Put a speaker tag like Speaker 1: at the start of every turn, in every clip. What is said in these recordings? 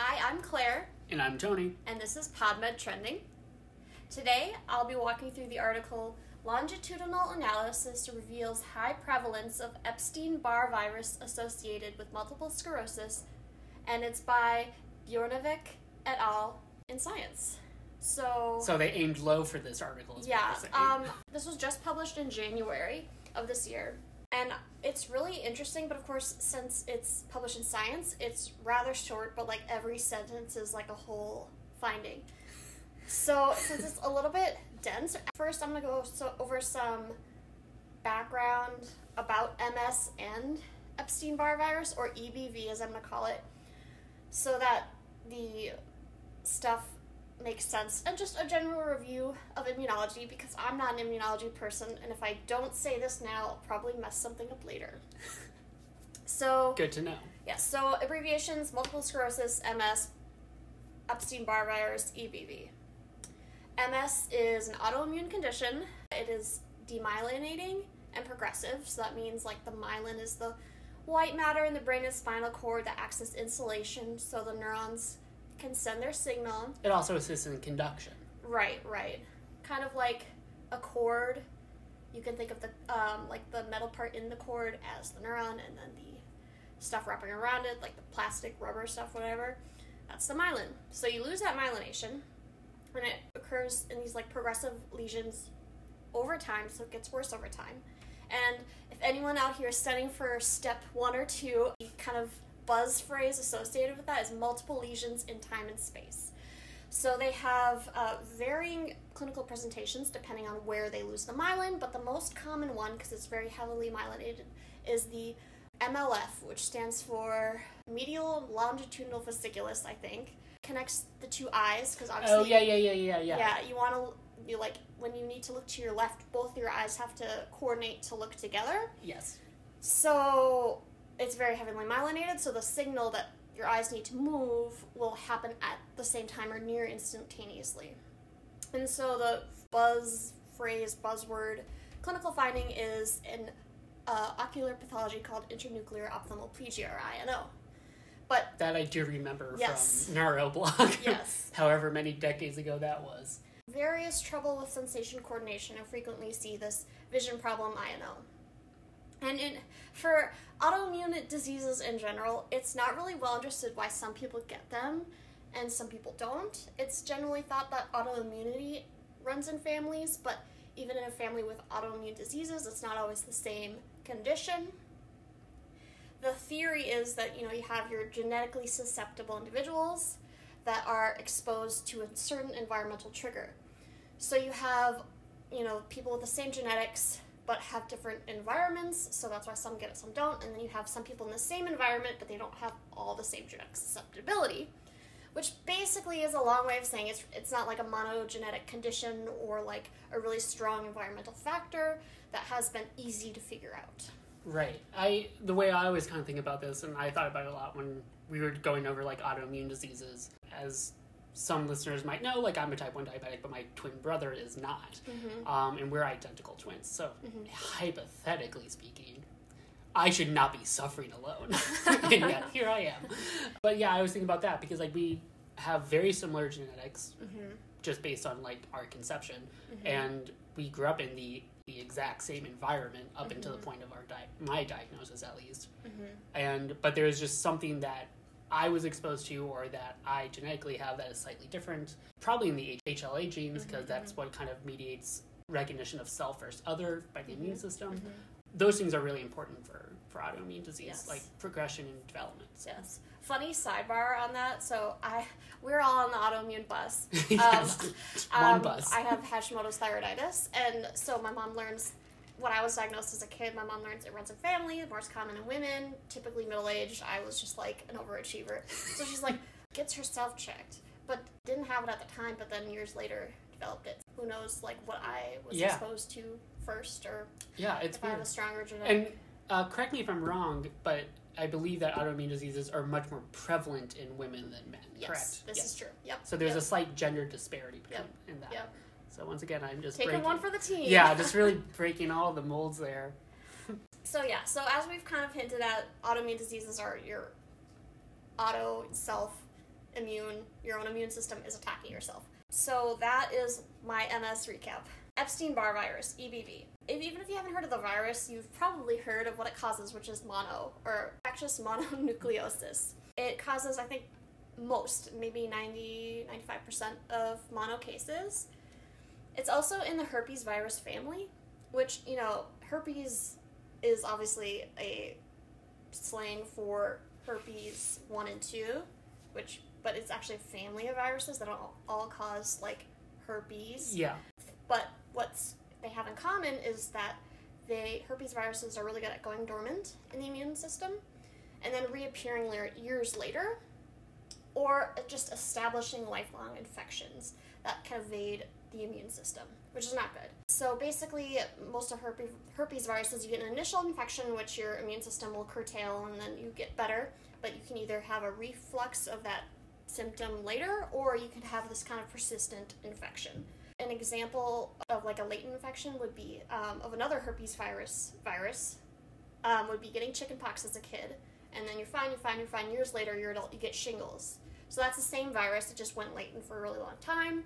Speaker 1: Hi, I'm Claire,
Speaker 2: And I'm Tony.
Speaker 1: and this is PodMed Trending. Today, I'll be walking through the article Longitudinal Analysis Reveals High Prevalence of Epstein Barr Virus Associated with Multiple Sclerosis, and it's by Bjornevik et al. in Science. So,
Speaker 2: So they aimed low for this article.
Speaker 1: yeah, um, this was just published in January of this year. And it's really interesting, but of course, since it's published in science, it's rather short, but like every sentence is like a whole finding. So, since it's a little bit dense, first I'm gonna go so, over some background about MS and Epstein Barr virus, or EBV as I'm gonna call it, so that the stuff makes sense and just a general review of immunology because I'm not an immunology person and if I don't say this now I'll probably mess something up later. So
Speaker 2: Good to know.
Speaker 1: yes, so abbreviations multiple sclerosis, MS, Epstein Barr virus, EBV. MS is an autoimmune condition. It is demyelinating and progressive, so that means like the myelin is the white matter in the brain and spinal cord that acts as insulation so the neurons can send their signal
Speaker 2: It also assists in conduction.
Speaker 1: Right, right. Kind of like a cord. You can think of the um, like the metal part in the cord as the neuron, and then the stuff wrapping around it, like the plastic, rubber stuff, whatever. That's the myelin. So you lose that myelination, and it occurs in these like progressive lesions over time. So it gets worse over time. And if anyone out here is studying for step one or two, kind of buzz phrase associated with that is multiple lesions in time and space. So they have uh, varying clinical presentations depending on where they lose the myelin, but the most common one, because it's very heavily myelinated, is the MLF, which stands for medial longitudinal fasciculus, I think. Connects the two eyes, because obviously.
Speaker 2: Oh yeah, yeah, yeah, yeah, yeah.
Speaker 1: Yeah, you want to. You like when you need to look to your left, both your eyes have to coordinate to look together.
Speaker 2: Yes.
Speaker 1: So it's very heavily myelinated, so the signal that your eyes need to move will happen at the same time or near instantaneously. And so the buzz phrase, buzzword, clinical finding is an uh, ocular pathology called internuclear ophthalmoplegia or INO. But
Speaker 2: That I do remember
Speaker 1: Yes.
Speaker 2: from Neuroblog.
Speaker 1: Yes.
Speaker 2: However many decades ago that was.
Speaker 1: various trouble with sensation coordination and frequently see this vision problem INO. And in, for autoimmune diseases in general, it's not really well understood why some people get them and some people don't. It's generally thought that autoimmunity runs in families, but even in a family with autoimmune diseases, it's not always the same condition. The theory is that you know you have your genetically susceptible individuals that are exposed to a certain environmental trigger. So you have, you know, people with the same genetics but have different environments, so that's why some get it, some don't, and then you have some people in the same environment but they don't have all the same genetic susceptibility, which basically is a long way of saying it's it's not like a monogenetic condition or like a really strong environmental factor that has been easy to figure out.
Speaker 2: Right. I the way I always kind of think about this, and I thought about it a lot when we were going over like autoimmune diseases. As some listeners might know, like I'm a type one diabetic, but my twin brother is not, mm-hmm. um, and we're identical twins. So mm-hmm. hypothetically speaking, I should not be suffering alone, and yet here I am. But yeah, I was thinking about that because like we have very similar genetics, mm-hmm. just based on like our conception, and we grew up in the the exact same environment up until the point of our di- my diagnosis at least. And but there's just something that i was exposed to or that i genetically have that is slightly different probably in the hla genes because mm-hmm, that's mm-hmm. what kind of mediates recognition of self versus other by the immune mm-hmm, system those things are really important for for autoimmune disease
Speaker 1: Yes.
Speaker 2: like progression and development so.
Speaker 1: Yes. Funny sidebar on that. So I we're all on the autoimmune bus.
Speaker 2: Um, yes one
Speaker 1: Um,
Speaker 2: bus
Speaker 1: I have Hashimoto's thyroiditis, and so my mom learns. When I was diagnosed as a kid, my mom learns it runs in family, more common in women, typically middle aged. I was just like an overachiever. So she's like, gets herself checked, but didn't have it at the time, but then years later developed it. Who knows, like, what I was
Speaker 2: Yeah.
Speaker 1: exposed to first, or
Speaker 2: yeah it's
Speaker 1: if I have
Speaker 2: weird
Speaker 1: a stronger genetic.
Speaker 2: And uh, correct me if I'm wrong, but I believe that autoimmune diseases are much more prevalent in women than men.
Speaker 1: yes,
Speaker 2: correct.
Speaker 1: this
Speaker 2: Yes.
Speaker 1: is true. Yep.
Speaker 2: So there's
Speaker 1: yep.
Speaker 2: a slight gender disparity between
Speaker 1: Yep.
Speaker 2: in that.
Speaker 1: Yep.
Speaker 2: So once again, I'm just
Speaker 1: Taking
Speaker 2: breaking,
Speaker 1: one for the team.
Speaker 2: yeah, just really breaking all the molds there.
Speaker 1: So yeah, so as we've kind of hinted at, autoimmune diseases are your auto self immune, your own immune system is attacking yourself. So that is my MS recap. Epstein Barr virus, EBV. If, even if you haven't heard of the virus, you've probably heard of what it causes, which is mono or infectious mononucleosis. It causes, I think, most, maybe 90, 95% of mono cases. It's also in the herpes virus family, which, you know, herpes is obviously a slang for herpes 1 and 2, which but it's actually a family of viruses that all, all cause like herpes.
Speaker 2: Yeah.
Speaker 1: But what's they have in common is that they herpes viruses are really good at going dormant in the immune system and then reappearing later, years later or just establishing lifelong infections that can evade the immune system, which is not good. So basically, most of herpes, herpes viruses, you get an initial infection, which your immune system will curtail, and then you get better. But you can either have a reflux of that symptom later, or you can have this kind of persistent infection. An example of like a latent infection would be um, of another herpes virus virus um, would be getting chickenpox as a kid, and then you're fine, you're fine, you're fine. Years later, you're adult, you get shingles. So that's the same virus. It just went latent for a really long time.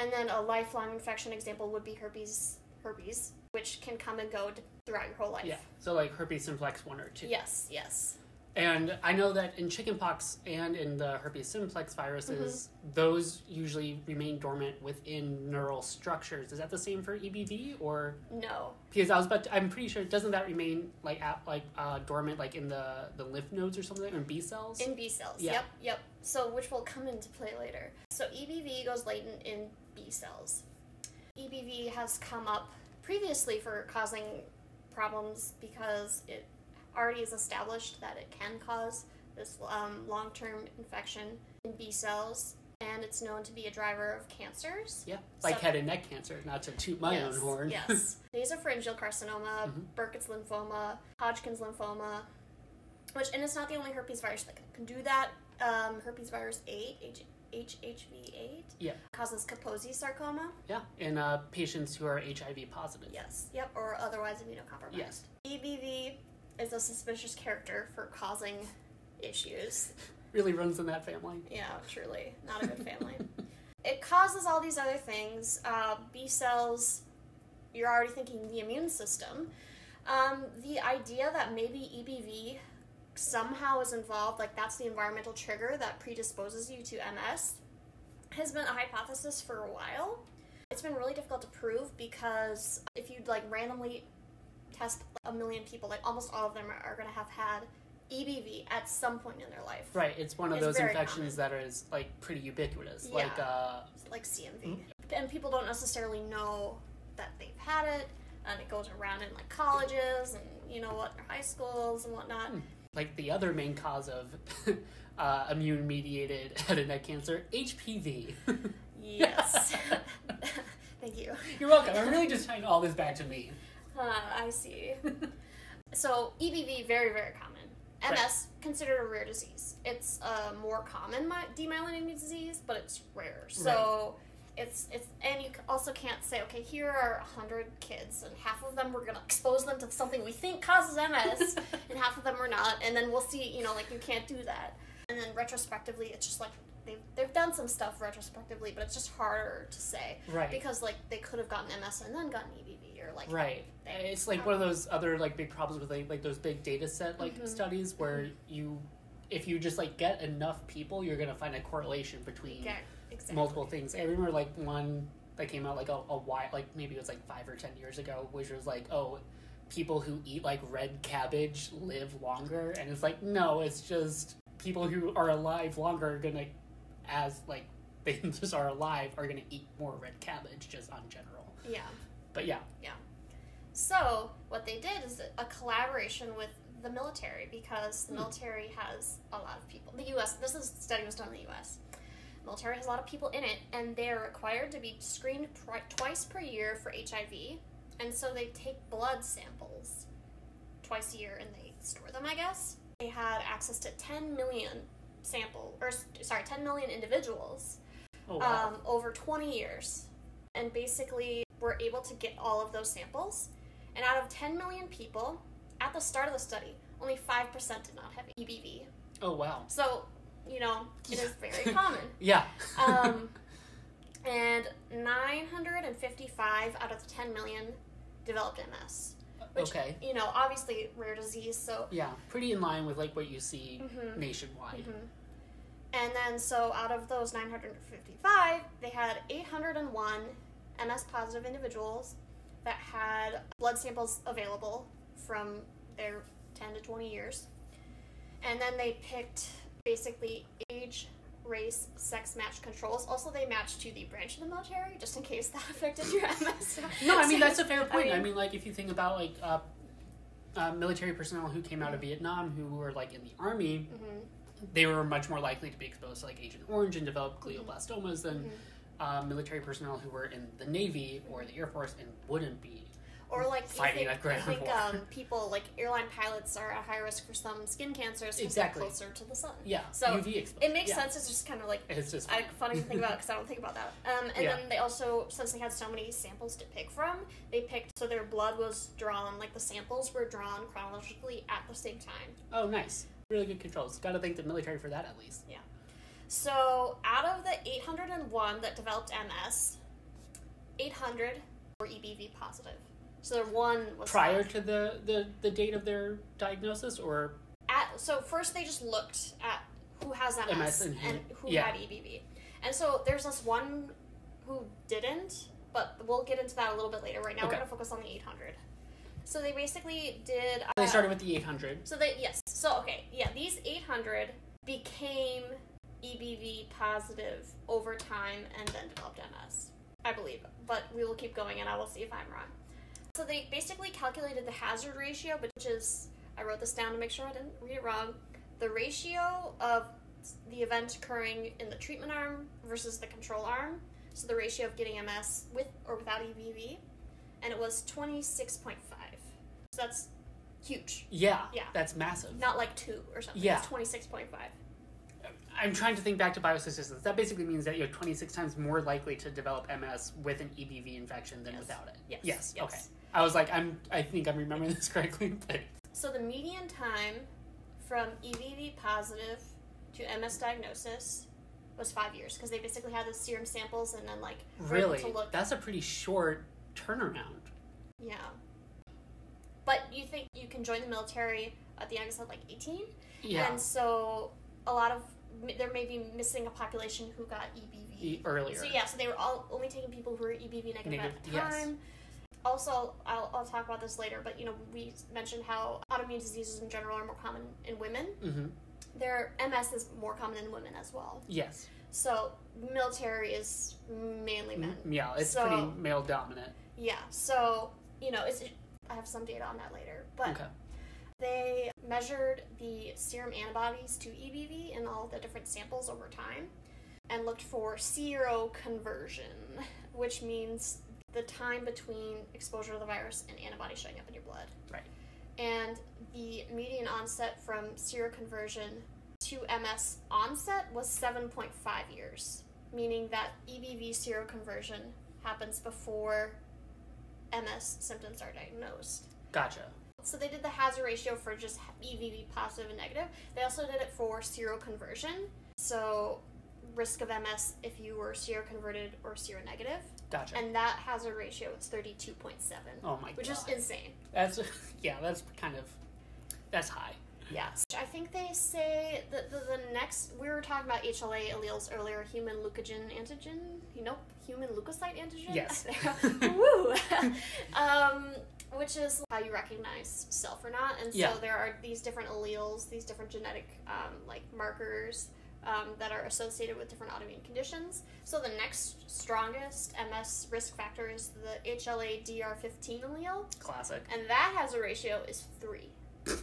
Speaker 1: And then a lifelong infection example would be herpes herpes, which can come and go throughout your whole life.
Speaker 2: Yeah. So like herpes simplex one or two.
Speaker 1: Yes. Yes.
Speaker 2: And I know that in chickenpox and in the herpes simplex viruses, those usually remain dormant within neural structures. Is that the same for EBV or
Speaker 1: No.
Speaker 2: because I was about to, I'm pretty sure doesn't that remain like at, like uh, dormant like in the the lymph nodes or something in B cells?
Speaker 1: In B cells.
Speaker 2: Yeah.
Speaker 1: Yep. Yep. So which will come into play later. So EBV goes latent in B cells. EBV has come up previously for causing problems because it already is established that it can cause this um, long-term infection in B cells, and it's known to be a driver of cancers.
Speaker 2: yeah, like
Speaker 1: So-
Speaker 2: head and neck cancer. Not to toot my
Speaker 1: yes,
Speaker 2: own horn.
Speaker 1: Yes. Nasopharyngeal carcinoma,
Speaker 2: Mhm.
Speaker 1: Burkitt's lymphoma, Hodgkin's lymphoma, which, and it's not the only herpes virus that can do that. Um, herpes virus 8, H- HHV8,
Speaker 2: Yeah.
Speaker 1: causes Kaposi sarcoma.
Speaker 2: yeah, in uh, patients who are HIV positive.
Speaker 1: Yes. Yep. Or otherwise immunocompromised.
Speaker 2: Yes.
Speaker 1: EBV is a suspicious character for causing issues.
Speaker 2: Really runs in that family.
Speaker 1: Yeah, truly. Not a good family. it causes all these other things. Uh, B cells, you're already thinking the immune system. Um, the idea that maybe EBV somehow is involved, like that's the environmental trigger that predisposes you to MS, has been a hypothesis for a while. It's been really difficult to prove because if you'd like randomly test a million people, like almost all of them are, are going to have had EBV at some point in their life.
Speaker 2: Right, it's one of
Speaker 1: It's
Speaker 2: those infections that is like pretty ubiquitous.
Speaker 1: Yeah.
Speaker 2: Like uh,
Speaker 1: like CMV.
Speaker 2: Mhm.
Speaker 1: And people don't necessarily know that they've had it, and it goes around in like colleges and you know what, high schools and whatnot.
Speaker 2: Hmm. Like the other main cause of uh, immune mediated head and neck cancer, HPV.
Speaker 1: Yes. Thank you.
Speaker 2: You're welcome. I'm really just tying all this back to me.
Speaker 1: Uh, I see. So EBV very very common. MS
Speaker 2: Right.
Speaker 1: considered a rare disease. It's a more common demyelinating disease, but it's rare. So it's it's and you also can't say okay here are hundred kids and half of them we're gonna expose them to something we think causes MS and half of them are not and then we'll see you know like you can't do that and then retrospectively it's just like they've they've done some stuff retrospectively but it's just harder to say
Speaker 2: Right.
Speaker 1: because like they could have gotten MS and then gotten EBV or like
Speaker 2: Right.
Speaker 1: they-
Speaker 2: It's like one of those other like big problems with like, like those big data set like
Speaker 1: Mhm.
Speaker 2: studies where you if you just like get enough people you're gonna find a correlation between
Speaker 1: exactly.
Speaker 2: multiple things. I remember like one that came out like a, a while like maybe it was like five or ten years ago, which was like, oh, people who eat like red cabbage live longer and it's like no, it's just people who are alive longer are gonna as like they just are alive are gonna eat more red cabbage just on general.
Speaker 1: Yeah.
Speaker 2: But yeah. Yeah.
Speaker 1: So what they did is a collaboration with the military because the
Speaker 2: Hmm.
Speaker 1: military has a lot of people. The U.S. This is study was done in the U.S. Military has a lot of people in it, and they're required to be screened twi- twice per year for HIV, and so they take blood samples twice a year and they store them. I guess they had access to 10 million sample or sorry 10 million individuals
Speaker 2: Oh wow.
Speaker 1: um, over 20 years. And basically, we're able to get all of those samples. And out of 10 million people, at the start of the study, only 5% did not have EBV.
Speaker 2: oh wow.
Speaker 1: So you know, it is very common.
Speaker 2: Yeah.
Speaker 1: Um, and 955 out of the 10 million developed MS. Which,
Speaker 2: okay.
Speaker 1: You know, obviously rare disease, so.
Speaker 2: Yeah, pretty in line with like what you see
Speaker 1: Mhm.
Speaker 2: nationwide.
Speaker 1: Mhm. And then, so out of those 955, they had 801 MS positive individuals that had blood samples available from their 10 to 20 years. And then they picked basically age, race, sex match controls. Also, they matched to the branch of the military, just in case that affected your MS.
Speaker 2: No, I mean that's a fair point. I
Speaker 1: mean-
Speaker 2: mean, like if you think about like uh, uh, military personnel who came out of Vietnam who were like in the army,
Speaker 1: Mhm.
Speaker 2: they were much more likely to be exposed to like Agent Orange and develop
Speaker 1: Mm-hmm.
Speaker 2: glioblastomas than uh, military personnel who were in the Navy or the Air Force and wouldn't be.
Speaker 1: Or like
Speaker 2: Fighting
Speaker 1: you think,
Speaker 2: ground
Speaker 1: you think um, people like airline pilots are at high risk for some skin cancers because
Speaker 2: Exactly.
Speaker 1: they're closer to the sun.
Speaker 2: Yeah,
Speaker 1: So. It makes
Speaker 2: yeah.
Speaker 1: sense. It's just kind of like
Speaker 2: It's just
Speaker 1: I, funny to think about because I don't think about that. Um, and
Speaker 2: Yeah.
Speaker 1: then they also, since they had so many samples to pick from, they picked so their blood was drawn like the samples were drawn chronologically at the same time.
Speaker 2: Oh, nice. Really good controls. Got to thank the military for that at least. Yeah.
Speaker 1: So out of the 801 that developed MS, 800 were EBV positive. So their one was
Speaker 2: Prior to the, the, the date of their diagnosis, or
Speaker 1: at so first they just looked at who has MS,
Speaker 2: MS and
Speaker 1: and
Speaker 2: who-
Speaker 1: who,
Speaker 2: yeah.
Speaker 1: had EBV, and so there's this one who didn't, but we'll get into that a little bit later. Right now
Speaker 2: Okay.
Speaker 1: we're gonna focus on the 800. So they basically did. Uh,
Speaker 2: they started with the 800.
Speaker 1: So they yes. So okay, yeah, these 800 became EBV positive over time and then developed MS. I believe, but we will keep going and I will see if I'm wrong. So they basically calculated the hazard ratio, which is I wrote this down to make sure I didn't read it wrong. The ratio of the event occurring in the treatment arm versus the control arm. So the ratio of getting MS with or without EBV, and it was 26.5. So that's huge.
Speaker 2: Yeah,
Speaker 1: Yeah.
Speaker 2: that's massive.
Speaker 1: Not like two or something.
Speaker 2: Yeah.
Speaker 1: It's twenty six point five.
Speaker 2: I'm trying to think back to biostatistics. That basically means that you're 26 times more likely to develop MS with an EBV infection than
Speaker 1: Yes.
Speaker 2: without it.
Speaker 1: Yes.
Speaker 2: Yes.
Speaker 1: yes.
Speaker 2: Okay. I was like, I'm. I think I'm remembering this correctly. But
Speaker 1: So the median time from EBV positive to MS diagnosis was five years because they basically had the serum samples and then like
Speaker 2: really,
Speaker 1: to look.
Speaker 2: that's a pretty short turnaround.
Speaker 1: Yeah. But you think you can join the military at the youngest of like eighteen,
Speaker 2: Yeah.
Speaker 1: and so a lot of there may be missing a population who got EBV.
Speaker 2: E- earlier.
Speaker 1: So yeah, so they were all only taking people who were EBV negative,
Speaker 2: Negative,
Speaker 1: at the
Speaker 2: yes.
Speaker 1: Also, I'll, I'll talk about this later, but you know, we mentioned how autoimmune diseases in general are more common in women.
Speaker 2: hmm
Speaker 1: Their MS is more common in women as well.
Speaker 2: Yes.
Speaker 1: So military is mainly men.
Speaker 2: Mm, Yeah, it's
Speaker 1: So-
Speaker 2: pretty male dominant.
Speaker 1: Yeah. So you know, it's I have some data on that later, but
Speaker 2: Okay.
Speaker 1: they measured the serum antibodies to EBV in all the different samples over time and looked for seroconversion, which means the time between exposure to the virus and antibodies showing up in your blood.
Speaker 2: Right.
Speaker 1: And the median onset from seroconversion to MS onset was 7.5 years, meaning that EBV seroconversion happens before MS symptoms are diagnosed.
Speaker 2: Gotcha.
Speaker 1: So they did the hazard ratio for just EBV positive and negative. They also did it for seroconversion. So risk of MS if you were seroconverted or seronegative.
Speaker 2: Gotcha.
Speaker 1: And that hazard ratio is 32.7,
Speaker 2: oh my
Speaker 1: which
Speaker 2: god.
Speaker 1: is insane.
Speaker 2: That's yeah. That's kind of that's high.
Speaker 1: Yes. I think they say that the, the next, we were talking about HLA alleles earlier, human leukogen antigen. You know, human leukocyte antigen?
Speaker 2: Yes.
Speaker 1: Woo! um, which is how you recognize self or not. And so
Speaker 2: Yeah.
Speaker 1: there are these different alleles, these different genetic um, like markers um, that are associated with different autoimmune conditions. So the next strongest MS risk factor is the HLA DR15 allele,
Speaker 2: Classic.
Speaker 1: and that has a ratio is three.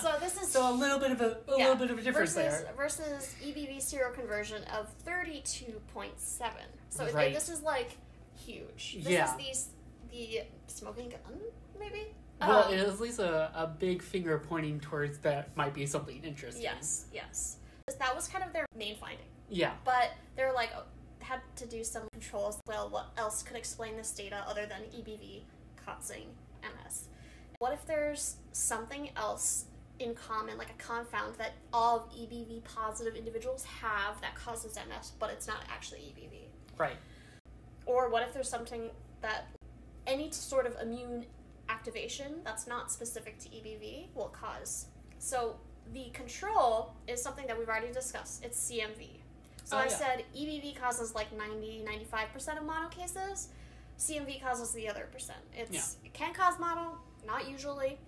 Speaker 1: So this is
Speaker 2: So a little bit of a, a
Speaker 1: Yeah.
Speaker 2: little bit of a difference
Speaker 1: versus,
Speaker 2: there.
Speaker 1: versus EBV seroconversion of 32.7. So it- this is like huge. This
Speaker 2: Yeah.
Speaker 1: is these the smoking gun maybe.
Speaker 2: Well,
Speaker 1: Um,
Speaker 2: it is at least a, a big finger pointing towards that might be something interesting.
Speaker 1: yes, yes. That was kind of their main finding.
Speaker 2: Yeah.
Speaker 1: But they're like oh, had to do some controls. Well, what else could explain this data other than EBV causing MS? What if there's something else in common, like a confound that all of EBV positive individuals have that causes MS, but it's not actually EBV?
Speaker 2: Right.
Speaker 1: Or what if there's something that any sort of immune activation that's not specific to EBV will cause? So the control is something that we've already discussed. It's CMV. So
Speaker 2: Oh,
Speaker 1: I
Speaker 2: yeah.
Speaker 1: said EBV causes like 90, 95% of mono cases. CMV causes the other percent. It's it can cause mono, not usually,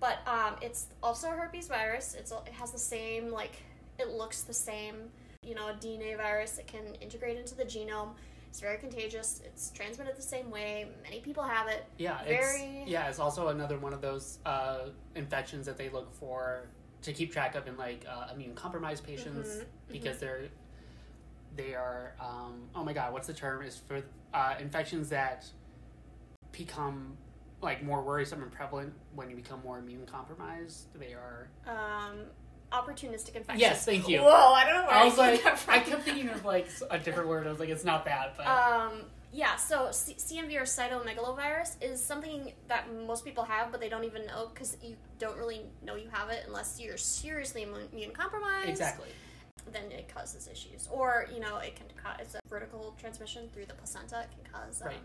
Speaker 1: but um, it's also a herpes virus. It's it has the same like it looks the same. You know, a DNA virus. It can integrate into the genome. It's very contagious. It's transmitted the same way. Many people have it.
Speaker 2: Yeah,
Speaker 1: Very-
Speaker 2: it's yeah, it's also another one of those uh, infections that they look for to keep track of in like uh, immune compromised patients
Speaker 1: Mhm,
Speaker 2: because they're they are um, oh my god, what's the term is for uh, infections that become like more worrisome and prevalent when you become more immune compromised. They are
Speaker 1: Um, opportunistic infections.
Speaker 2: yes, thank you.
Speaker 1: Whoa, I don't know where
Speaker 2: I was like,
Speaker 1: that from.
Speaker 2: I kept thinking of like a different word. I was like, it's not that, but
Speaker 1: Um, yeah, so C- CMV or cytomegalovirus is something that most people have, but they don't even know because you don't really know you have it unless you're seriously immu- immune compromised.
Speaker 2: exactly.
Speaker 1: Then it causes issues, or you know, it can cause it's a vertical transmission through the placenta. It can cause um,
Speaker 2: Right.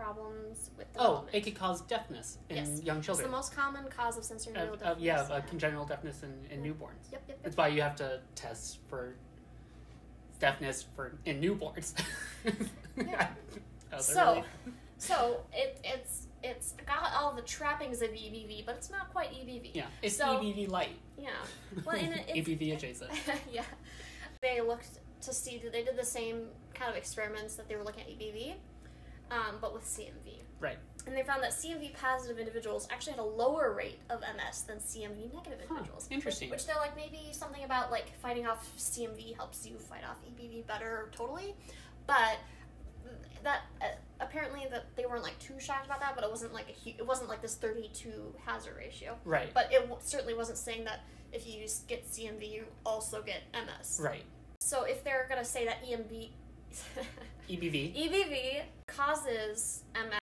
Speaker 1: Problems with
Speaker 2: Oh,
Speaker 1: development.
Speaker 2: it could cause deafness in
Speaker 1: Yes.
Speaker 2: young children.
Speaker 1: It's the most common cause of sensory
Speaker 2: Uh,
Speaker 1: neural
Speaker 2: uh,
Speaker 1: deafness.
Speaker 2: yeah, uh, congenital deafness in, in
Speaker 1: Yeah.
Speaker 2: newborns.
Speaker 1: Yep, yep, yep.
Speaker 2: That's why you have to test for deafness for in newborns.
Speaker 1: Yeah.
Speaker 2: Oh,
Speaker 1: So- So it it's it's got all the trappings of EBV, but it's not quite EBV.
Speaker 2: yeah, it's
Speaker 1: so-
Speaker 2: EBV light.
Speaker 1: Yeah. Well, and it, it's,
Speaker 2: EBV adjacent.
Speaker 1: yeah. They looked to see that they did the same kind of experiments that they were looking at EBV, um, but with CMV.
Speaker 2: Right.
Speaker 1: And they found that CMV positive individuals actually had a lower rate of MS than CMV negative
Speaker 2: Huh,
Speaker 1: individuals.
Speaker 2: interesting.
Speaker 1: Which they're like maybe something about like fighting off CMV helps you fight off EBV better totally, but that uh, apparently that they weren't like too shocked about that, but it wasn't like a hu- it wasn't like this thirty two hazard ratio.
Speaker 2: Right.
Speaker 1: But it w- certainly wasn't saying that if you get CMV, you also get MS.
Speaker 2: Right.
Speaker 1: So if they're gonna say that EMV,
Speaker 2: EBV.
Speaker 1: EBV causes MS,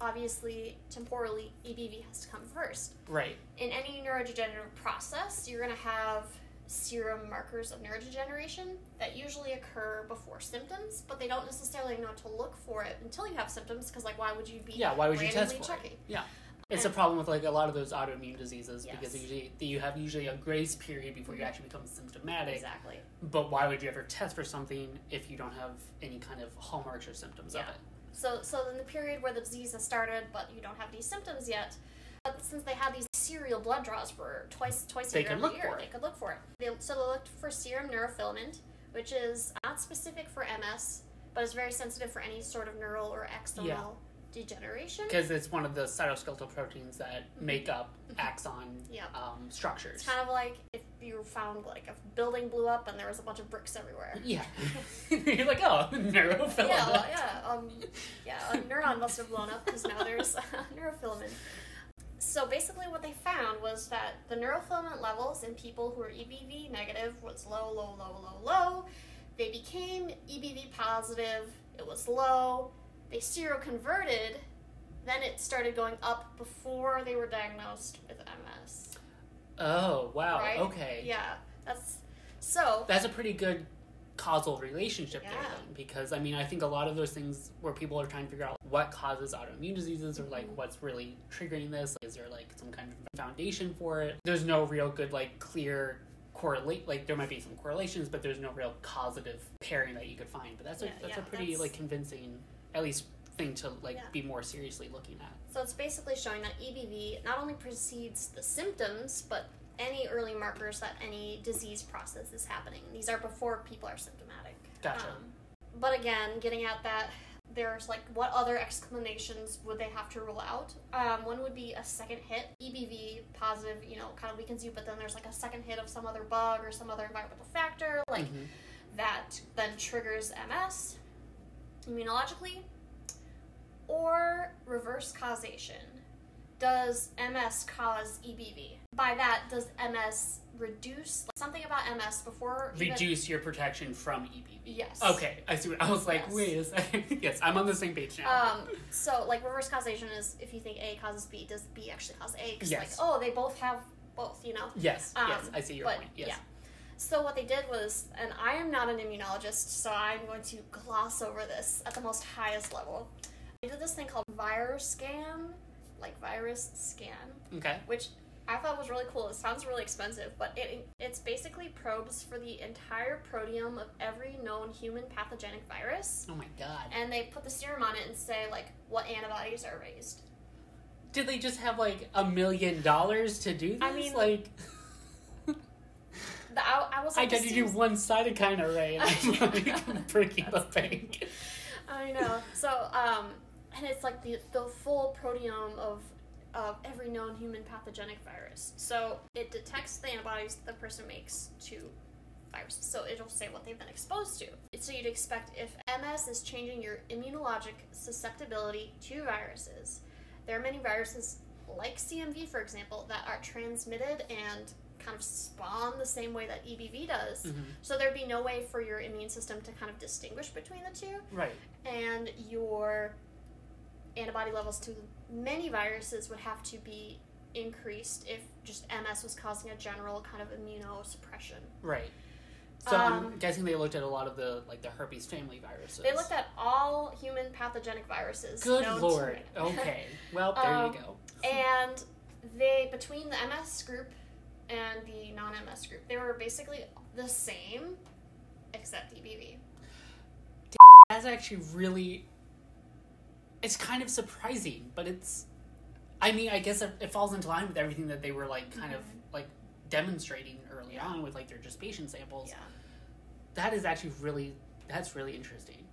Speaker 1: obviously temporally EBV has to come first.
Speaker 2: Right.
Speaker 1: In any neurodegenerative process, you're gonna have serum markers of neurodegeneration that usually occur before symptoms, but they don't necessarily know to look for it until you have symptoms. Because like, why would you be
Speaker 2: Yeah. Why would you test for
Speaker 1: checking?
Speaker 2: it? Yeah. It's a problem with like a lot of those autoimmune diseases because usually you have usually a grace period before you
Speaker 1: Mhm.
Speaker 2: actually become symptomatic.
Speaker 1: Exactly.
Speaker 2: But why would you ever test for something if you don't have any kind of hallmarks or symptoms of it?
Speaker 1: So, so in the period where the disease has started, but you don't have any symptoms yet, but since they had these serial blood draws for twice, twice a
Speaker 2: They
Speaker 1: year,
Speaker 2: could
Speaker 1: every
Speaker 2: look
Speaker 1: year, they could look for it. They, so they looked for serum neurofilament, which is not specific for MS, but is very sensitive for any sort of neural or axonal degeneration.
Speaker 2: Because it's one of the cytoskeletal proteins that make up axon
Speaker 1: Yep.
Speaker 2: um, structures.
Speaker 1: It's kind of like if you found like a building blew up and there was a bunch of bricks everywhere.
Speaker 2: Yeah. You're like, oh, neurofilament.
Speaker 1: Yeah, well, yeah, um, yeah. A neuron must have blown up because now there's neurofilament. So basically, what they found was that the neurofilament levels in people who were EBV negative was low, low, low, low, low. They became EBV positive. It was low. They seroconverted. Then it started going up before they were diagnosed with MS.
Speaker 2: Oh, wow.
Speaker 1: Right?
Speaker 2: Okay.
Speaker 1: Yeah, that's so.
Speaker 2: That's a pretty good causal relationship there then because I mean I think a lot of those things where people are trying to figure out what causes autoimmune diseases or like
Speaker 1: Mhm.
Speaker 2: what's really triggering this is there like some kind of foundation for it there's no real good like clear correlate like there might be some correlations but there's no real causative pairing that you could find but that's a
Speaker 1: Yeah,
Speaker 2: that's
Speaker 1: yeah,
Speaker 2: a pretty
Speaker 1: that's-
Speaker 2: like convincing at least thing to like
Speaker 1: Yeah.
Speaker 2: be more seriously looking at
Speaker 1: So it's basically showing that EBV not only precedes the symptoms, but any early markers that any disease process is happening. These are before people are symptomatic.
Speaker 2: Gotcha.
Speaker 1: Um, but again, getting at that, there's like what other explanations would they have to rule out? Um, one would be a second hit, EBV positive, you know, kind of weakens you, but then there's like a second hit of some other bug or some other environmental factor, like
Speaker 2: Mhm.
Speaker 1: that then triggers MS immunologically, or reverse causation. Does MS cause EBV? By that, does MS reduce like, something about MS before even-
Speaker 2: reduce your protection from EBV
Speaker 1: Yes.
Speaker 2: okay I see what I was like
Speaker 1: Yes.
Speaker 2: wait a second yes I'm on the same page now
Speaker 1: Um, so like reverse causation is if you think A causes B, does B actually cause A? 'Cause,
Speaker 2: Yes.
Speaker 1: like, oh, they both have both, you know.
Speaker 2: Yes, yes,
Speaker 1: Um,
Speaker 2: I see your point. Yes.
Speaker 1: yeah. So what they did was, and I am not an immunologist, so I'm going to gloss over this at the most highest level. They did this thing called virus scan, like virus scan,
Speaker 2: Okay.
Speaker 1: which I thought was really cool. It sounds really expensive, but it it's basically probes for the entire proteome of every known human pathogenic virus,
Speaker 2: Oh my god.
Speaker 1: and they put the serum on it and say like what antibodies are raised.
Speaker 2: Did they just have like a million dollars to do this?
Speaker 1: I mean,
Speaker 2: like
Speaker 1: I, I was
Speaker 2: I
Speaker 1: like,
Speaker 2: got
Speaker 1: this
Speaker 2: to do one cytokine array and I'm like breaking the bank.
Speaker 1: I know. So, um, and it's like the the full proteome of of every known human pathogenic virus. So it detects the antibodies the person makes to viruses. So it'll say what they've been exposed to. So you'd expect if MS is changing your immunologic susceptibility to viruses, there are many viruses like CMV, for example, that are transmitted and kind of spawn the same way that EBV does.
Speaker 2: Mhm.
Speaker 1: So there'd be no way for your immune system to kind of distinguish between the two
Speaker 2: Right.
Speaker 1: and your antibody levels to many viruses would have to be increased if just MS was causing a general kind of immunosuppression.
Speaker 2: Right. So I'm
Speaker 1: Um,
Speaker 2: guessing they looked at a lot of the like the herpes family viruses.
Speaker 1: They looked at all human pathogenic viruses.
Speaker 2: Good lord. Okay. Well, there
Speaker 1: Um,
Speaker 2: you go.
Speaker 1: and they between the MS group and the non-MS group, they were basically the same except EBV.
Speaker 2: That's actually really. It's kind of surprising, but it's. I mean, I guess it, it falls into line with everything that they were like kind of mm-hmm. like demonstrating early
Speaker 1: Yeah.
Speaker 2: on with like their just patient samples.
Speaker 1: Yeah.
Speaker 2: That is actually really that's really interesting.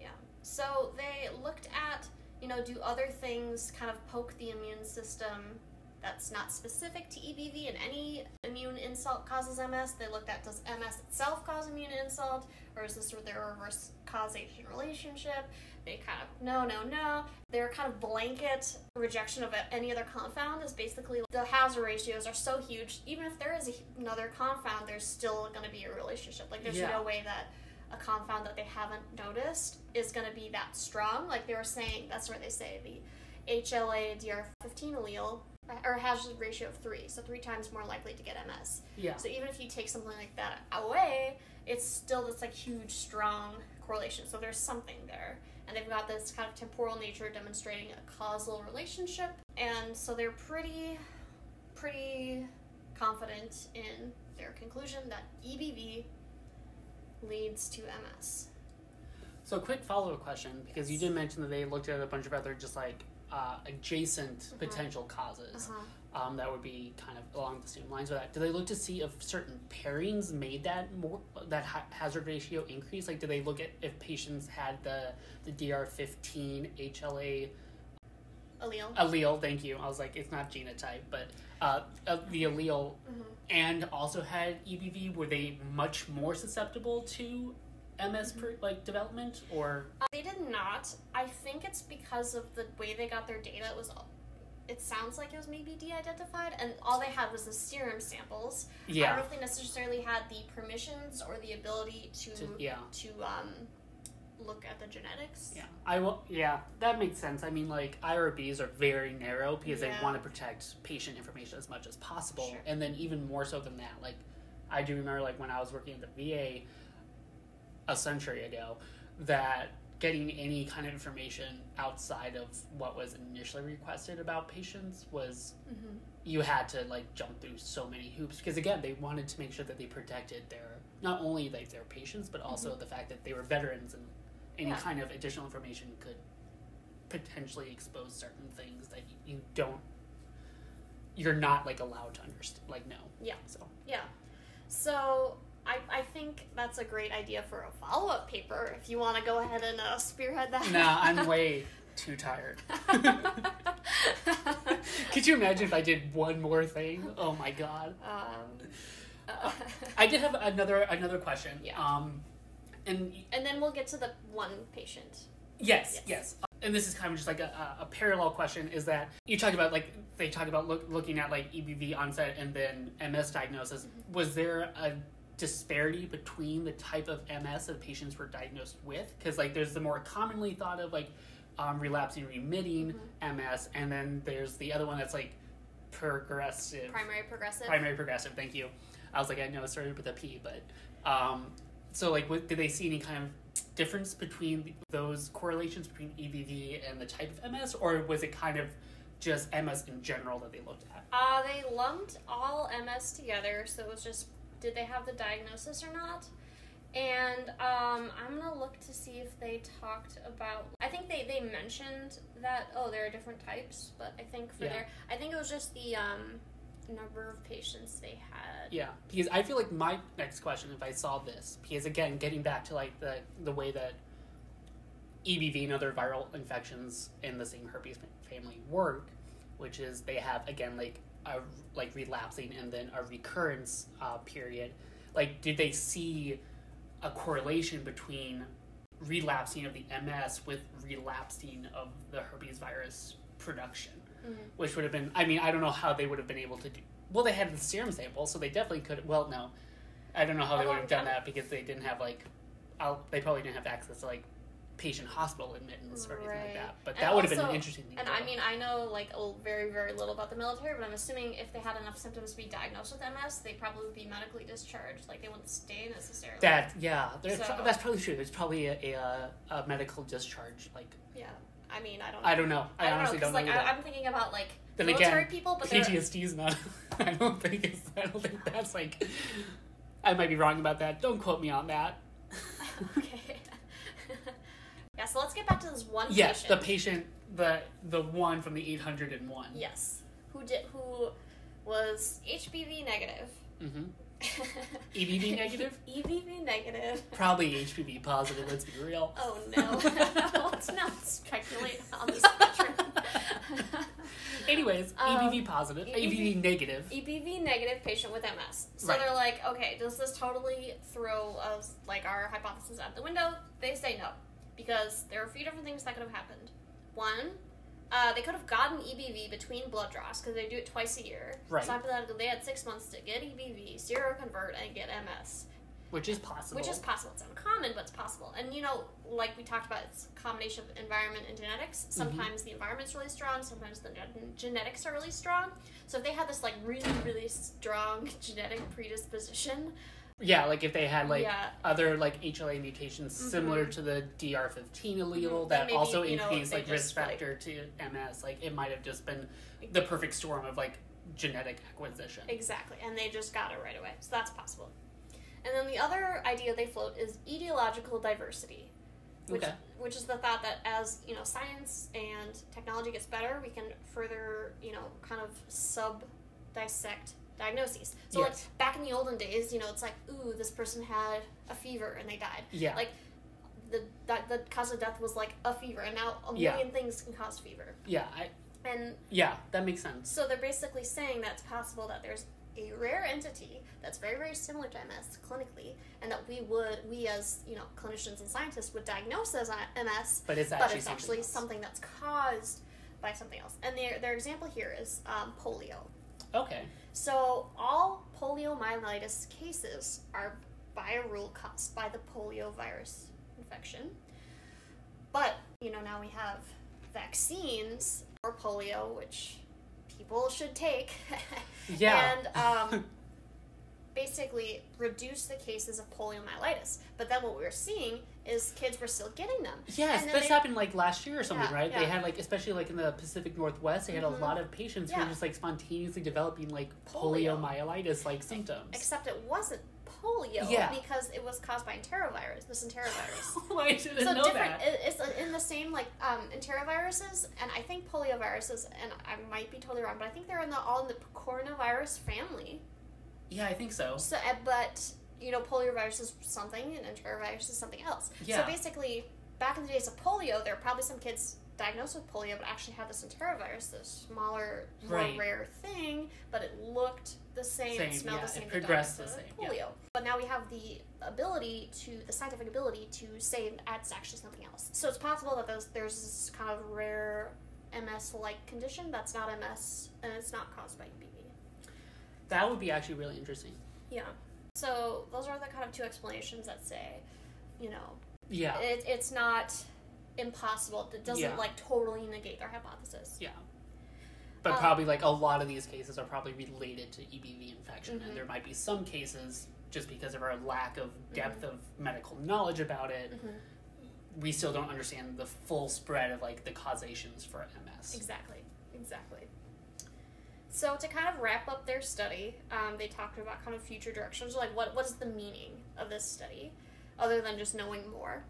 Speaker 1: Yeah. So they looked at, you know, do other things kind of poke the immune system that's not specific to EBV and any immune insult causes MS. They looked at does MS itself cause immune insult or is this sort of their reverse causation relationship? They kind of no, no, no. Their kind of blanket rejection of any other confound is basically the hazard ratios are so huge. Even if there is another confound, there's still going to be a relationship. Like there's
Speaker 2: Yeah.
Speaker 1: no way that a confound that they haven't noticed is going to be that strong. Like they were saying, that's where they say the HLA DR15 allele or hazard ratio of three, so three times more likely to get MS.
Speaker 2: Yeah.
Speaker 1: So even if you take something like that away, it's still this like huge, strong correlation. So there's something there, and they've got this kind of temporal nature demonstrating a causal relationship, and so they're pretty, pretty confident in their conclusion that EBV leads to MS.
Speaker 2: So, quick follow up question because you did mention that they looked at a bunch of other just like uh, adjacent potential causes
Speaker 1: Uh-huh.
Speaker 2: um, that would be kind of along the same lines with that. Did they look to see if certain pairings made that more that ha- hazard ratio increase? Like, did they look at if patients had the the DR15 HLA
Speaker 1: Allele.
Speaker 2: allele? Thank you. I was like, it's not genotype, but uh, the allele,
Speaker 1: Mhm.
Speaker 2: and also had EBV. Were they much more susceptible to MS per, like development or?
Speaker 1: Uh, they did not. I think it's because of the way they got their data. It was. It sounds like it was maybe de-identified, and all they had was the serum samples. Yeah. I don't
Speaker 2: Yeah.
Speaker 1: know if they necessarily had the permissions or the ability to
Speaker 2: To- yeah.
Speaker 1: to um, look at the genetics.
Speaker 2: Yeah, I will. Yeah, that makes sense. I mean, like IRBs are very narrow because they want to protect patient information as much as possible,
Speaker 1: Sure.
Speaker 2: and then even more so than that. Like, I do remember, like when I was working at the VA a century ago, that getting any kind of information outside of what was initially requested about patients was
Speaker 1: Mm-hmm.
Speaker 2: you had to like jump through so many hoops because again they wanted to make sure that they protected their not only like their patients but also the fact that they were veterans and any
Speaker 1: Mm-hmm. Yeah.
Speaker 2: kind of additional information could potentially expose certain things that you, you don't you're not like allowed to understand like no
Speaker 1: Yeah.
Speaker 2: so
Speaker 1: Yeah. So I, I think that's a great idea for a follow up paper if you want to go ahead and uh, spearhead that.
Speaker 2: nah i'm way too tired could you imagine if i did one more thing oh my god
Speaker 1: um, uh,
Speaker 2: i did have another another question
Speaker 1: Yeah.
Speaker 2: um and
Speaker 1: and then we'll get to the one patient.
Speaker 2: Yes,
Speaker 1: Yes.
Speaker 2: yes. And this is kind of just like a, a parallel question is that you talk about like they talk about look, looking at like EBV onset and then MS diagnosis. Was there a disparity between the type of MS that patients were diagnosed with? Because like there's the more commonly thought of like um, relapsing remitting MS, and then there's the other one that's like progressive
Speaker 1: primary progressive.
Speaker 2: primary progressive. Thank you. I was like, I know it started with a P, but um, so like, what, did they see any kind of difference between those correlations between EBV and the type of MS, or was it kind of just MS in general that they looked at?
Speaker 1: Uh, they lumped all MS together, so it was just did they have the diagnosis or not? And um, I'm gonna look to see if they talked about. I think they, they mentioned that oh there are different types, but I think for
Speaker 2: Yeah.
Speaker 1: their I think it was just the um, number of patients they had.
Speaker 2: Yeah, because I feel like my next question, if I saw this, because again, getting back to like the the way that EBV and other viral infections in the same herpes family work, which is they have again like a like relapsing and then a recurrence uh, period. Like, did they see a correlation between relapsing of the MS with relapsing of the herpes virus production?
Speaker 1: Mhm.
Speaker 2: which would have been i mean i don't know how they would have been able to do well they had the serum sample so they definitely could well no i don't know how they would have done that because they didn't have like I'll, they probably didn't have access to like patient hospital admittance or anything like that but
Speaker 1: And
Speaker 2: that would have been an interesting thing
Speaker 1: And I mean, I know like very, very little about the military, but I'm assuming if they had enough symptoms to be diagnosed with MS, they probably would be medically discharged. Like they wouldn't stay necessarily.
Speaker 2: that yeah
Speaker 1: So-
Speaker 2: pro- that's probably true there's probably a, a, a medical discharge like
Speaker 1: yeah. I mean, I don't.
Speaker 2: i don't know i,
Speaker 1: I don't
Speaker 2: honestly
Speaker 1: know,
Speaker 2: don't know
Speaker 1: like. I, I'm thinking about like
Speaker 2: Then
Speaker 1: military
Speaker 2: again,
Speaker 1: people, but
Speaker 2: ptsd is not i don't think it's i don't think that's like i might be wrong about that don't quote me on that
Speaker 1: okay. So let's get back to this one
Speaker 2: yes
Speaker 1: patient.
Speaker 2: the patient the the one from the 801
Speaker 1: Yes, who did who was HPV negative.
Speaker 2: mm-hmm. EBV negative?
Speaker 1: EBV negative.
Speaker 2: Probably HPV positive, let's be real.
Speaker 1: Oh no! let's not speculate on this veteran.
Speaker 2: Anyways,
Speaker 1: Um,
Speaker 2: EBV positive,
Speaker 1: EBV
Speaker 2: EBV negative.
Speaker 1: EBV negative patient with MS. So
Speaker 2: Right.
Speaker 1: they're like, okay, does this totally throw us like our hypothesis out the window? They say no, because there are a few different things that could have happened. One, uh, they could have gotten EBV between blood draws because they do it twice a year.
Speaker 2: Right.
Speaker 1: So hypothetically, they had six months to get EBV, seroconvert, and get MS,
Speaker 2: Which is possible.
Speaker 1: which is possible. It's uncommon, but it's possible. And you know, like we talked about, it's a combination of environment and genetics. Sometimes the environment's really strong. Sometimes the gen- genetics are really strong. So if they had this like really really strong genetic predisposition,
Speaker 2: Yeah, like if they had like
Speaker 1: yeah,
Speaker 2: other like HLA mutations
Speaker 1: Mhm.
Speaker 2: similar to the DR15 allele
Speaker 1: Mhm.
Speaker 2: that
Speaker 1: maybe,
Speaker 2: also
Speaker 1: you know,
Speaker 2: increase like risk
Speaker 1: like-
Speaker 2: factor to MS, like it might have just been the perfect storm of like genetic acquisition.
Speaker 1: Exactly, and they just got it right away. So that's possible. And then the other idea they float is etiological diversity, which
Speaker 2: Okay.
Speaker 1: which is the thought that as you know science and technology gets better, we can further you know kind of sub dissect diagnoses. So
Speaker 2: Yes.
Speaker 1: like back in the olden days, you know, it's like ooh, this person had a fever and they died.
Speaker 2: Yeah.
Speaker 1: Like the that the cause of death was like a fever, and now a
Speaker 2: Yeah.
Speaker 1: million things can cause fever.
Speaker 2: yeah, I
Speaker 1: And
Speaker 2: yeah, that makes sense.
Speaker 1: so they're basically saying that it's possible that there's a rare entity that's very, very similar to MS clinically, and that we would, we as you know, clinicians and scientists would diagnose as MS,
Speaker 2: But it's
Speaker 1: but
Speaker 2: actually
Speaker 1: it's
Speaker 2: something
Speaker 1: actually something that's caused by something else. And their their example here is um, polio.
Speaker 2: Okay.
Speaker 1: So all poliomyelitis cases are by rule caused by the poliovirus infection. But, you know, now we have vaccines for polio, which people should take.
Speaker 2: Yeah.
Speaker 1: and um, basically reduce the cases of poliomyelitis. But then what we were seeing is kids were still getting them.
Speaker 2: Yes, this
Speaker 1: they-
Speaker 2: happened like last year or something,
Speaker 1: Yeah,
Speaker 2: right? They had like, especially like in the Pacific Northwest, they had
Speaker 1: Mhm.
Speaker 2: a lot of patients who were just like spontaneously developing like
Speaker 1: Polio.
Speaker 2: poliomyelitis like symptoms.
Speaker 1: Except it wasn't polio
Speaker 2: Yeah.
Speaker 1: because it was caused by enterovirus, this enterovirus.
Speaker 2: Oh, I didn't
Speaker 1: so
Speaker 2: know
Speaker 1: different.
Speaker 2: that.
Speaker 1: it- It's in the same like um, enteroviruses, and I think polioviruses, and I might be totally wrong, but I think they're in the all in the coronavirus family.
Speaker 2: Yeah, I think so.
Speaker 1: So, uh, but you know, poliovirus is something, and enterovirus is something else.
Speaker 2: Yeah.
Speaker 1: So basically, back in the days of polio, there were probably some kids diagnosed with polio, but actually had this enterovirus, this smaller, more
Speaker 2: Right.
Speaker 1: rare thing, but it looked the same,
Speaker 2: Same,
Speaker 1: smelled
Speaker 2: yeah,
Speaker 1: the same, they
Speaker 2: progressed the
Speaker 1: it
Speaker 2: same,
Speaker 1: with
Speaker 2: yeah.
Speaker 1: polio. But now we have the ability to, the scientific ability to say that's actually something else. So it's possible that those, there's this kind of rare MS-like condition that's not MS, and it's not caused by EBV.
Speaker 2: That would be actually really interesting.
Speaker 1: Yeah. So those are the kind of two explanations that say, you know,
Speaker 2: Yeah.
Speaker 1: it, it's not impossible. It doesn't
Speaker 2: Yeah.
Speaker 1: like totally negate their hypothesis.
Speaker 2: yeah. But
Speaker 1: Um,
Speaker 2: probably like a lot of these cases are probably related to EBV infection,
Speaker 1: Mhm.
Speaker 2: and there might be some cases just because of our lack of depth
Speaker 1: Mm-hmm.
Speaker 2: of medical knowledge about it,
Speaker 1: Mhm.
Speaker 2: we still don't understand the full spread of like the causations for MS.
Speaker 1: Exactly. Exactly. So to kind of wrap up their study, um, they talked about kind of future directions, like what what is the meaning of this study, other than just knowing more,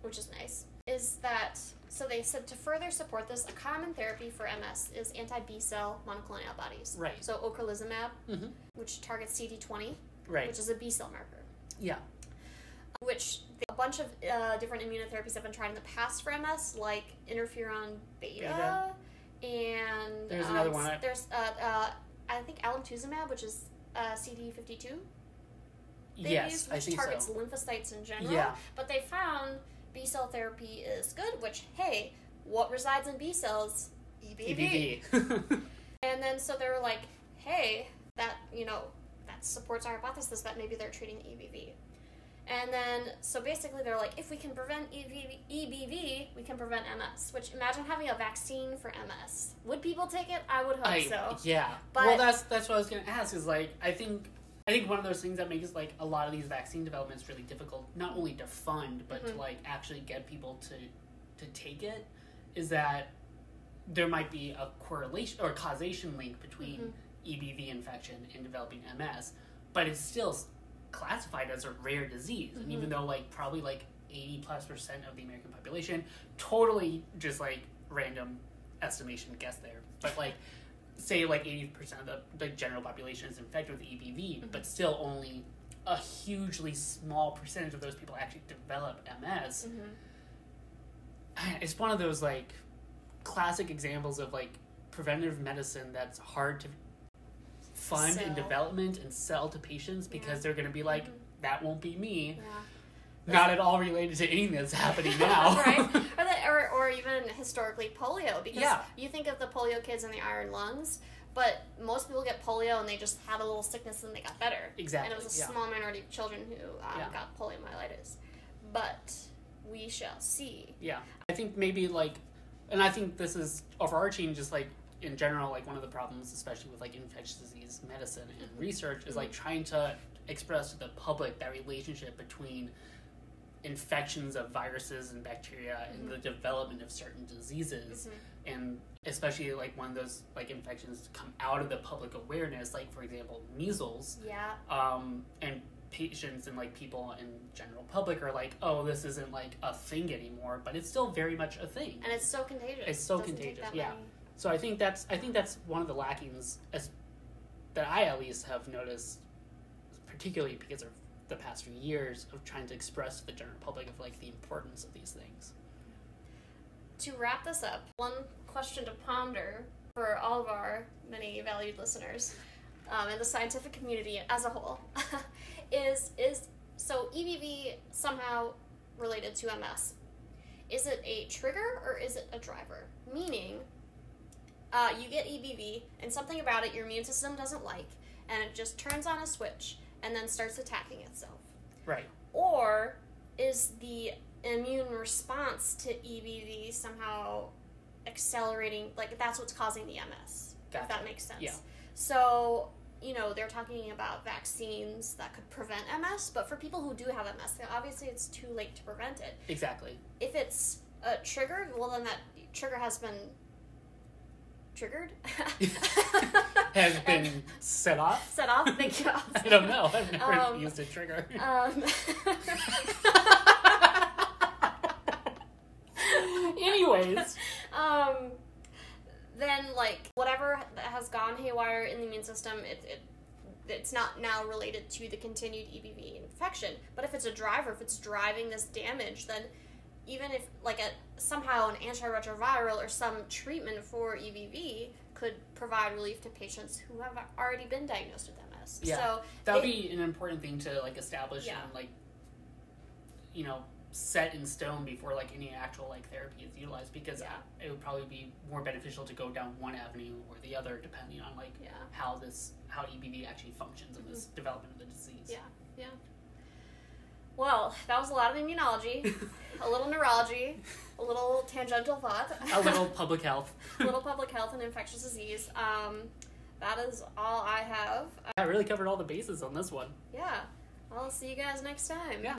Speaker 1: which is nice. Is that so? They said to further support this, a common therapy for MS is anti B cell monoclonal antibodies.
Speaker 2: Right.
Speaker 1: So ocrelizumab,
Speaker 2: Mhm.
Speaker 1: which targets CD20,
Speaker 2: Right.
Speaker 1: which is a B cell marker.
Speaker 2: Yeah.
Speaker 1: which a bunch of uh, different immunotherapies have been tried in the past for MS, like interferon beta, and
Speaker 2: There's
Speaker 1: uh,
Speaker 2: another one I-
Speaker 1: There's uh, uh, I think alemtuzumab, which is uh, CD52. They
Speaker 2: yes,
Speaker 1: used,
Speaker 2: I
Speaker 1: which
Speaker 2: think
Speaker 1: targets
Speaker 2: so.
Speaker 1: lymphocytes in general.
Speaker 2: Yeah.
Speaker 1: But they found B cell therapy is good. Which hey, what resides in B cells? EBV.
Speaker 2: EBV.
Speaker 1: And then so they were like, hey, that you know that supports our hypothesis that maybe they're treating EBV. And then so basically they're like, if we can prevent EBV, EBV we can prevent MS. Which imagine having a vaccine for MS. Would people take it? I would hope
Speaker 2: I,
Speaker 1: so.
Speaker 2: yeah.
Speaker 1: But-
Speaker 2: well, that's that's what I was gonna ask. Is like I think I think one of those things that makes like a lot of these vaccine developments really difficult, not only to fund but
Speaker 1: Mhm.
Speaker 2: to like actually get people to to take it, is that there might be a correlation or causation link between
Speaker 1: Mhm.
Speaker 2: EBV infection and developing MS, but it's still classified as a rare disease. And
Speaker 1: Mhm.
Speaker 2: even though like probably like eighty plus percent of the American population, totally just like random estimation guess there, but like say like eighty percent of the, the general population is infected with EBV,
Speaker 1: Mhm.
Speaker 2: but still only a hugely small percentage of those people actually develop MS
Speaker 1: Mhm.
Speaker 2: it's one of those like classic examples of like preventive medicine that's hard to fund in
Speaker 1: Sell.
Speaker 2: development and sell to patients because
Speaker 1: Yeah.
Speaker 2: they're going to be like
Speaker 1: Mhm.
Speaker 2: that won't be me
Speaker 1: Yeah.
Speaker 2: not at all related to anything that's happening now
Speaker 1: right? Or, the, or, or even historically polio, because
Speaker 2: Yeah.
Speaker 1: you think of the polio kids and the iron lungs, but most people get polio and they just had a little sickness and they got better.
Speaker 2: exactly
Speaker 1: And it was a
Speaker 2: yeah.
Speaker 1: small minority of children who um,
Speaker 2: Yeah.
Speaker 1: got poliomyelitis. But we shall see.
Speaker 2: yeah i think maybe like and i think this is overarching just like in general like one of the problems especially with like infectious disease medicine and research is like trying to express to the public that relationship between infections of viruses and bacteria and
Speaker 1: Mhm.
Speaker 2: the development of certain diseases and especially like when those like infections come out of the public awareness like for example measles
Speaker 1: Yeah.
Speaker 2: um, and patients and like people in general public are like oh this isn't like a thing anymore but it's still very much a thing
Speaker 1: And it's so contagious.
Speaker 2: It's so
Speaker 1: Doesn't
Speaker 2: contagious, yeah.
Speaker 1: many-
Speaker 2: so i think that's i think that's one of the lackings as that i at least have noticed particularly because of the past few years of trying to express to the general public of like the importance of these things
Speaker 1: To wrap this up, one question to ponder for all of our many valued listeners um, and the scientific community as a whole is is so EBV somehow related to MS? Is it a trigger or is it a driver? Meaning, uh, you get EBV and something about it your immune system doesn't like, and it just turns on a switch and then starts attacking itself
Speaker 2: right
Speaker 1: or is the immune response to EBV somehow accelerating? Like that's what's causing the MS. If that makes sense.
Speaker 2: Yeah.
Speaker 1: So you know they're talking about vaccines that could prevent MS, but for people who do have MS, obviously it's too late to prevent it.
Speaker 2: exactly
Speaker 1: If it's uh, triggered, well then that trigger has been triggered.
Speaker 2: has
Speaker 1: And
Speaker 2: been set off
Speaker 1: set off. Thank you.
Speaker 2: i don't know i've never
Speaker 1: Um,
Speaker 2: used a trigger
Speaker 1: Um,
Speaker 2: anyways
Speaker 1: um, then like whatever that has gone haywire in the immune system, it, it it's not now related to the continued EBV infection. But if it's a driver, if it's driving this damage, then even if like a somehow an antiretroviral or some treatment for EBV could provide relief to patients who have already been diagnosed with MS.
Speaker 2: Yeah.
Speaker 1: So
Speaker 2: that would be an important thing to like establish
Speaker 1: Yeah.
Speaker 2: and like you know set in stone before like any actual like therapy is utilized because
Speaker 1: Yeah.
Speaker 2: it would probably be more beneficial to go down one avenue or the other depending on like
Speaker 1: yeah.
Speaker 2: how this how EBV actually functions in this development of the disease.
Speaker 1: Mm-hmm. Yeah. Well, that was a lot of immunology. a little neurology, a little tangential thought,
Speaker 2: a little public health.
Speaker 1: a little public health and infectious disease. Um, that is all I have.
Speaker 2: I really covered all the bases on this one.
Speaker 1: yeah, I'll see you guys next time.
Speaker 2: Yeah.